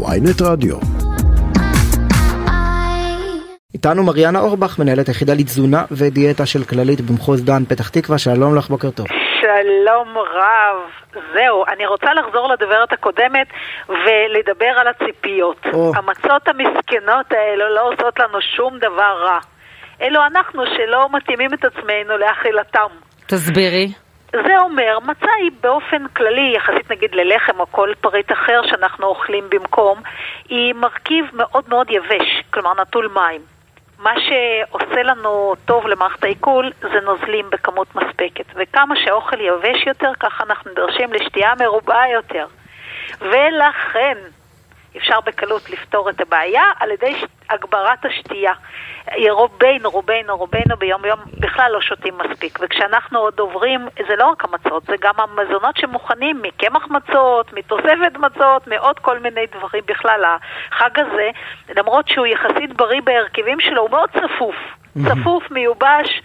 ויינט רדיו. איתנו מריאנה אורבך, מנהלת היחידה לתזונה ודיאטה של כללית במחוז דן, פתח תקווה, שלום לך, בוקר טוב. שלום רב. זהו, אני רוצה לחזור לדברת הקודמת ולדבר על הציפיות. או. המצות המסכנות האלו לא עושות לנו שום דבר רע. אלו אנחנו שלא מתאימים את עצמנו לאכילתם. תסבירי. זה אומר, מצה היא באופן כללי, יחסית נגיד ללחם או כל פריט אחר שאנחנו אוכלים במקום, היא מרכיב מאוד מאוד יבש, כלומר נטול מים. מה שעושה לנו טוב למערכת העיכול זה נוזלים בכמות מספקת, וכמה שהאוכל יבש יותר, ככה אנחנו נדרשים לשתייה מרובה יותר. ולכן אפשר בקלות לפתור את הבעיה על ידי. הגברת השתייה. רובנו, רובנו, רובנו ביום יום בכלל לא שותים מספיק, וכשאנחנו עוד עוברים, זה לא רק המצות, זה גם המזונות שמוכנים מקמח מצות, מתוספת מצות, מעוד כל מיני דברים בכלל. החג הזה, למרות שהוא יחסית בריא בהרכבים שלו, הוא מאוד צפוף. צפוף, מיובש.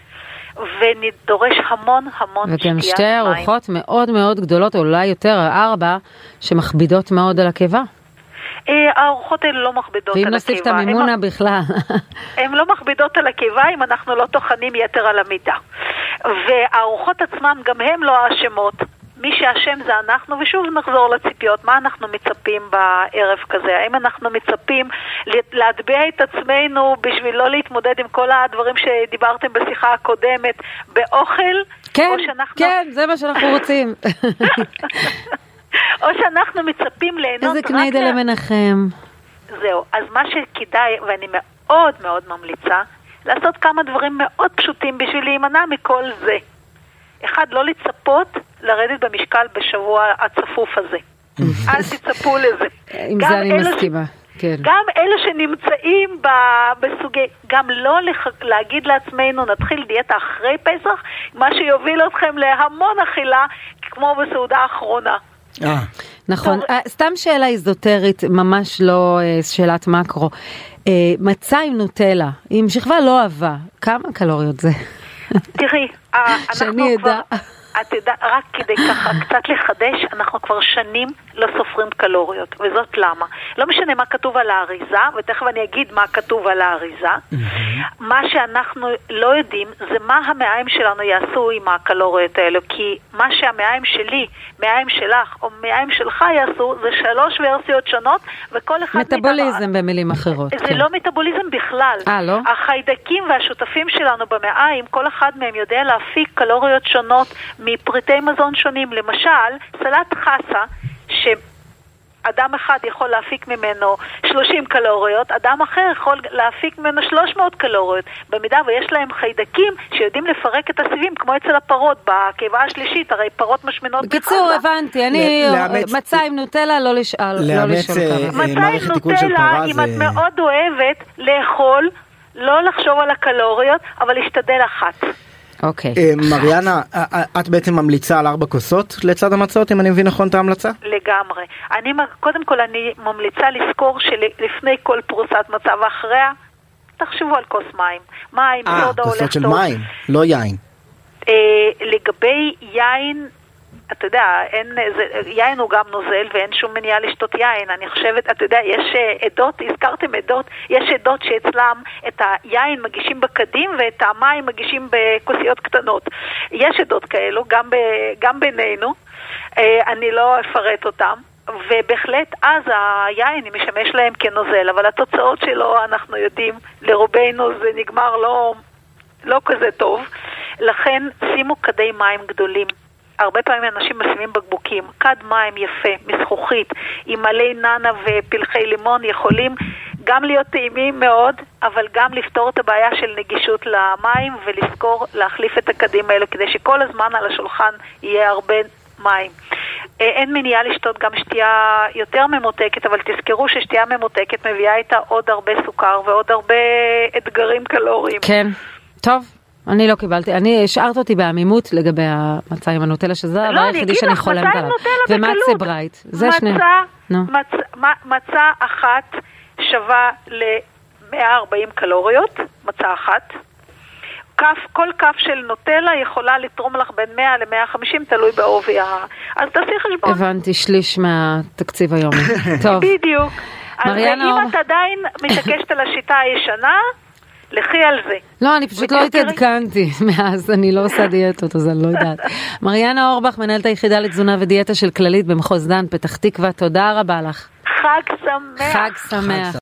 ודורש המון המון שתיית מים. וכן שתי ארוחות מאוד מאוד גדולות, אולי יותר, ארבע, שמכבידות מאוד על הקיבה. אה, הארוחות האלה לא מכבידות על הקיבה. ואם נוסיף את המימונה בכלל. הן לא מכבידות על הקיבה אם אנחנו לא טוחנים יתר על המידה. והארוחות עצמן גם הן לא אשמות. מי שאשם זה אנחנו, ושוב נחזור לציפיות, מה אנחנו מצפים בערב כזה? האם אנחנו מצפים להטביע את עצמנו בשביל לא להתמודד עם כל הדברים שדיברתם בשיחה הקודמת באוכל? כן, שאנחנו... כן, זה מה שאנחנו רוצים. או שאנחנו מצפים ליהנות רק... איזה קניידה למנחם. זהו, אז מה שכדאי, ואני מאוד מאוד ממליצה, לעשות כמה דברים מאוד פשוטים בשביל להימנע מכל זה. אחד, לא לצפות לרדת במשקל בשבוע הצפוף הזה. אל תצפו לזה. עם זה אני מסכימה. כן. גם אלה שנמצאים בסוגי, גם לא לח, להגיד לעצמנו נתחיל דיאטה אחרי פסח, מה שיוביל אתכם להמון אכילה כמו בסעודה האחרונה. אה. נכון, אה, סתם שאלה איזוטרית, ממש לא אה, שאלת מקרו. מצה עם נוטלה, עם שכבה לא אהבה, כמה קלוריות זה? תראי, אנחנו כבר... את יודעת, רק כדי ככה קצת לחדש, אנחנו כבר שנים לא סופרים קלוריות, וזאת למה. לא משנה מה כתוב על האריזה, ותכף אני אגיד מה כתוב על האריזה. מה שאנחנו לא יודעים זה מה המעיים שלנו יעשו עם הקלוריות האלו, כי מה שהמעיים שלי, מעיים שלך או מעיים שלך יעשו, זה שלוש ורסיות שונות, וכל אחד... מטאבוליזם. במילים אחרות. זה כן. לא מטאבוליזם בכלל. אה, לא? החיידקים והשותפים שלנו במעיים, כל אחד מהם יודע להפיק קלוריות שונות מפריטי מזון שונים. למשל, סלט חסה, ש... אדם אחד יכול להפיק ממנו 30 קלוריות, אדם אחר יכול להפיק ממנו 300 קלוריות. במידה ויש להם חיידקים שיודעים לפרק את הסיבים, כמו אצל הפרות, בקיבה השלישית, הרי פרות משמנות בכלל. בקיצור, הבנתי, אני מצה עם נוטלה, לא לשאול לא לאמץ אה, מערכת עיכול של פרה זה... מצה עם נוטלה, אם את מאוד אוהבת לאכול, לא לחשוב על הקלוריות, אבל להשתדל אחת. אוקיי. אה, מריאנה, את בעצם ממליצה על ארבע כוסות לצד המצות, אם אני מבין נכון את ההמלצה? לגמרי. אני, קודם כל אני ממליצה לזכור שלפני כל פרוסת מצה ואחריה, תחשבו על כוס מים. מים, סודה הולך טוב. אה, כוסות של מים, לא יין. אה, לגבי יין, אתה יודע, אין, זה, יין הוא גם נוזל ואין שום מניעה לשתות יין. אני חושבת, אתה יודע, יש אה, עדות, הזכרתם עדות, יש עדות שאצלם את היין מגישים בקדים ואת המים מגישים בכוסיות קטנות. יש עדות כאלו, גם, ב, גם בינינו, אה, אני לא אפרט אותם. ובהחלט אז היין משמש להם כנוזל, אבל התוצאות שלו, אנחנו יודעים, לרובנו זה נגמר לא, לא כזה טוב. לכן שימו כדי מים גדולים. הרבה פעמים אנשים משימים בקבוקים. כד מים יפה, מזכוכית, עם מלא נאנה ופלחי לימון, יכולים גם להיות טעימים מאוד, אבל גם לפתור את הבעיה של נגישות למים ולזכור להחליף את הכדים האלו, כדי שכל הזמן על השולחן יהיה הרבה מים. אה, אין מניעה לשתות גם שתייה יותר ממותקת, אבל תזכרו ששתייה ממותקת מביאה איתה עוד הרבה סוכר ועוד הרבה אתגרים קלוריים. כן, טוב, אני לא קיבלתי, אני השארת אותי בעמימות לגבי המצה עם הנוטלה, שזה הדבר לא, היחידי שאני חולמת עליו. ומצה ברייט, זה שני... מצה אחת שווה ל-140 קלוריות, מצה אחת. כף, כל כף של נוטלה יכולה לתרום לך בין 100 ל-150, תלוי בעובי ה... אז תעשי חשבון. הבנתי, שליש מהתקציב היומי. טוב. בדיוק. אז מריאנה אם אור- את עדיין מתעקשת על השיטה הישנה, לכי על זה. לא, אני פשוט לא. התעדכנתי מאז, אני לא עושה דיאטות, אז אני לא יודעת. מריאנה אורבך, מנהלת היחידה לתזונה ודיאטה של כללית במחוז דן, פתח תקווה, תודה רבה לך. חג שמח. חג שמח.